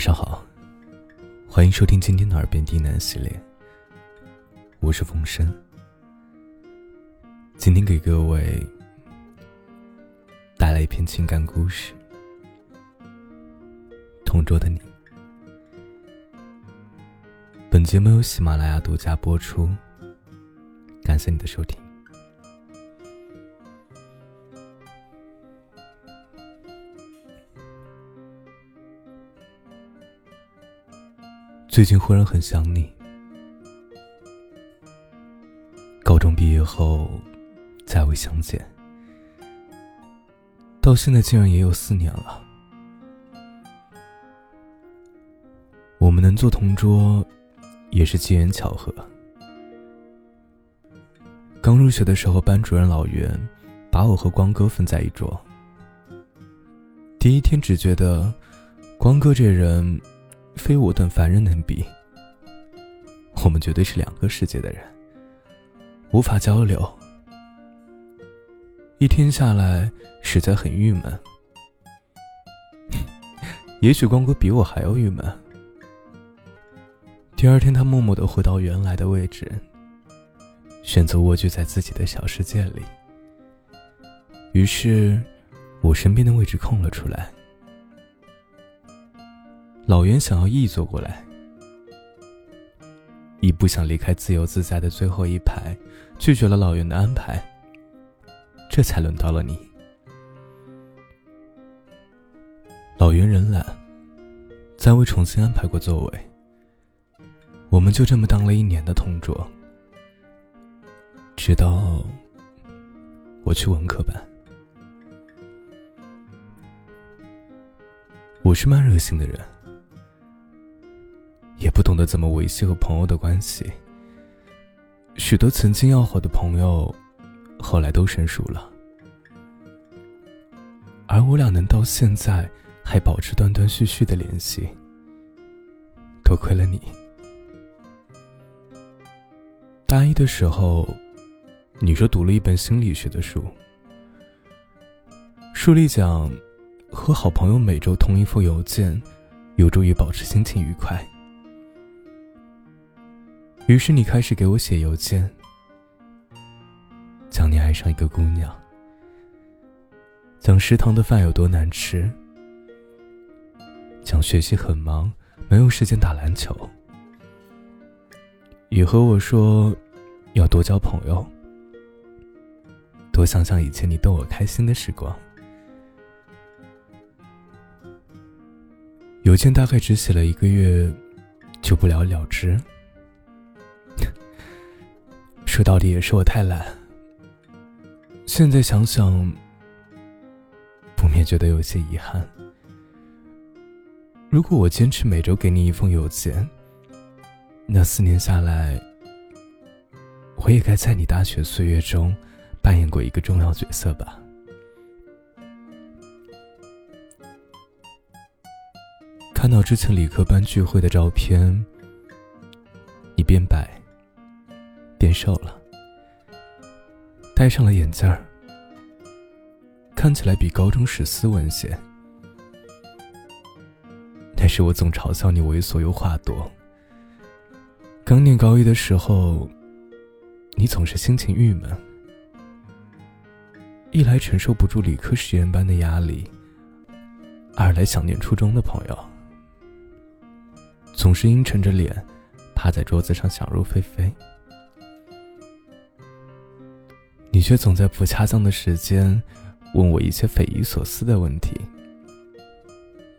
晚上好，欢迎收听今天的耳边低喃系列。我是风声，今天给各位带来一篇情感故事，《同桌的你》。本节目由喜马拉雅独家播出，感谢你的收听。最近忽然很想你。高中毕业后，再未相见，到现在竟然也有四年了。我们能做同桌，也是机缘巧合。刚入学的时候，班主任老袁把我和光哥分在一桌。第一天只觉得，光哥这人。非我等凡人能比。我们绝对是两个世界的人，无法交流。一天下来，实在很郁闷。也许光哥比我还要郁闷。第二天，他默默的回到原来的位置，选择蜗居在自己的小世界里。于是，我身边的位置空了出来。老袁想要一坐过来，一不想离开自由自在的最后一排，拒绝了老袁的安排。这才轮到了你。老袁人懒，再未重新安排过座位。我们就这么当了一年的同桌，直到我去文科班。我是慢热型的人。也不懂得怎么维系和朋友的关系。许多曾经要好的朋友，后来都生疏了，而我俩能到现在还保持断断续续的联系，多亏了你。大一的时候，你说读了一本心理学的书，书里讲，和好朋友每周通一封邮件，有助于保持心情愉快。于是你开始给我写邮件，讲你爱上一个姑娘，讲食堂的饭有多难吃，讲学习很忙，没有时间打篮球，也和我说要多交朋友，多想想以前你逗我开心的时光。邮件大概只写了一个月，就不了了之。说到底也是我太懒。现在想想，不免觉得有些遗憾。如果我坚持每周给你一封邮件，那四年下来，我也该在你大学岁月中扮演过一个重要角色吧。看到之前理科班聚会的照片，你变白。变瘦了，戴上了眼镜儿，看起来比高中时斯文些。但是我总嘲笑你猥琐又话多。刚念高一的时候，你总是心情郁闷，一来承受不住理科实验班的压力，二来想念初中的朋友，总是阴沉着脸，趴在桌子上想入非非。你却总在不恰当的时间问我一些匪夷所思的问题，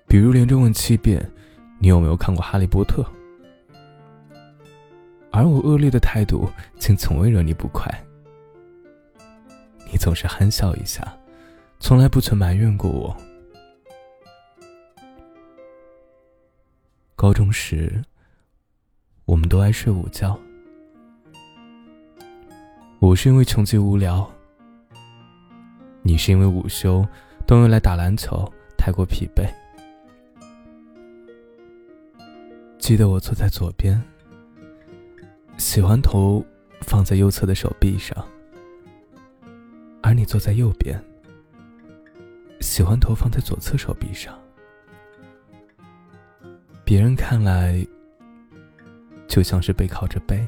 比如连着问七遍“你有没有看过《哈利波特》”，而我恶劣的态度竟从未惹你不快。你总是憨笑一下，从来不曾埋怨过我。高中时，我们都爱睡午觉。我是因为穷极无聊，你是因为午休都用来打篮球，太过疲惫。记得我坐在左边，喜欢头放在右侧的手臂上，而你坐在右边，喜欢头放在左侧手臂上。别人看来就像是背靠着背，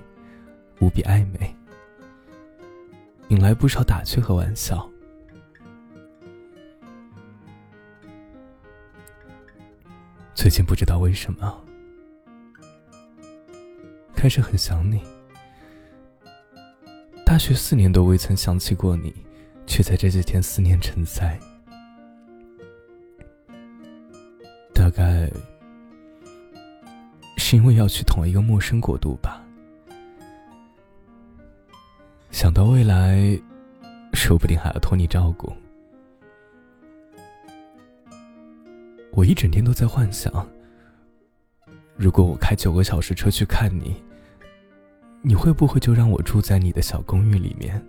无比暧昧，引来不少打趣和玩笑。最近不知道为什么，开始很想你。大学四年都未曾想起过你，却在这几天思念成灾。大概是因为要去同一个陌生国度吧。想到未来，说不定还要托你照顾。我一整天都在幻想，如果我开九个小时车去看你。你会不会就让我住在你的小公寓里面？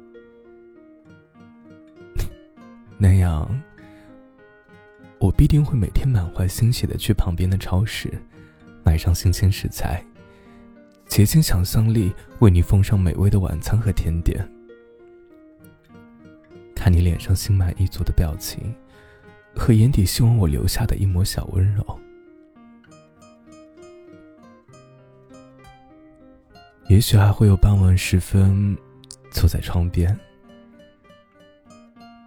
那样，我必定会每天满怀欣喜的去旁边的超市，买上新鲜食材，竭尽想象力为你奉上美味的晚餐和甜点。看你脸上心满意足的表情，和眼底希望我留下的一抹小温柔。也许还会有傍晚时分，坐在窗边，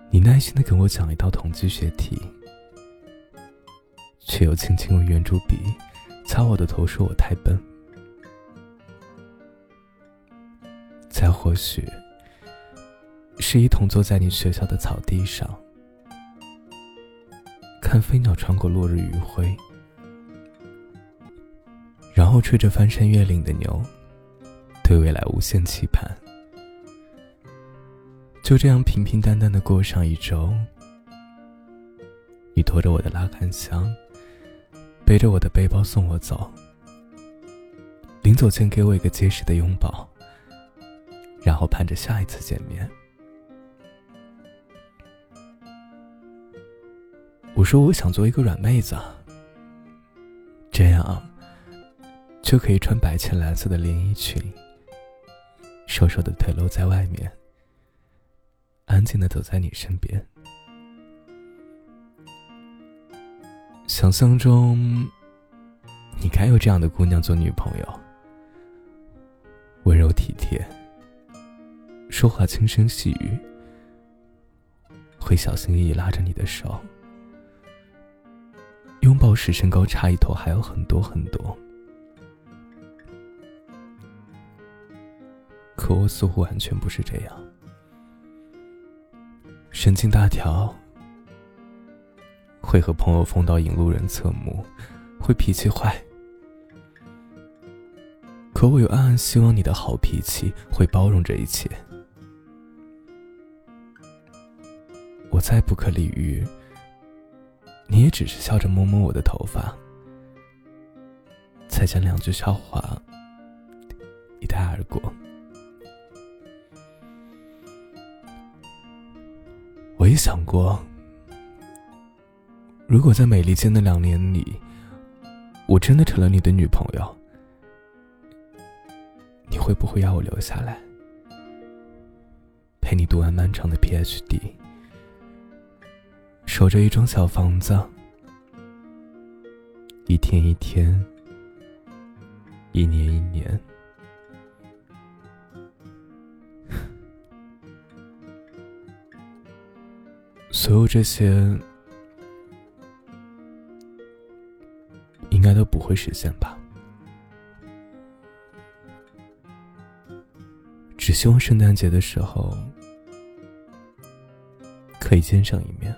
你耐心的给我讲一道统计学题，却又轻轻用圆珠笔擦我的头，说我太笨。再或许，是一同坐在你学校的草地上，看飞鸟穿过落日余晖，然后吹着翻山越岭的牛。对未来无限期盼，就这样平平淡淡的过上一周。你拖着我的拉杆箱，背着我的背包送我走，临走前给我一个结实的拥抱，然后盼着下一次见面。我说我想做一个软妹子，这样就可以穿白浅蓝色的连衣裙。瘦瘦的腿露在外面，安静的走在你身边。想象中，你该有这样的姑娘做女朋友，温柔体贴，说话轻声细语，会小心翼翼拉着你的手，拥抱时身高差一头还有很多很多。可我似乎完全不是这样，神经大条，会和朋友疯到引路人侧目，会脾气坏。可我又暗暗希望你的好脾气会包容这一切。我再不可理喻，你也只是笑着摸摸我的头发，才将两句笑话一带而过。我也想过，如果在美利坚的两年里，我真的成了你的女朋友，你会不会要我留下来，陪你读完漫长的 PhD，守着一幢小房子，一天一天，一年一年。所有这些，应该都不会实现吧？只希望圣诞节的时候，可以见上一面。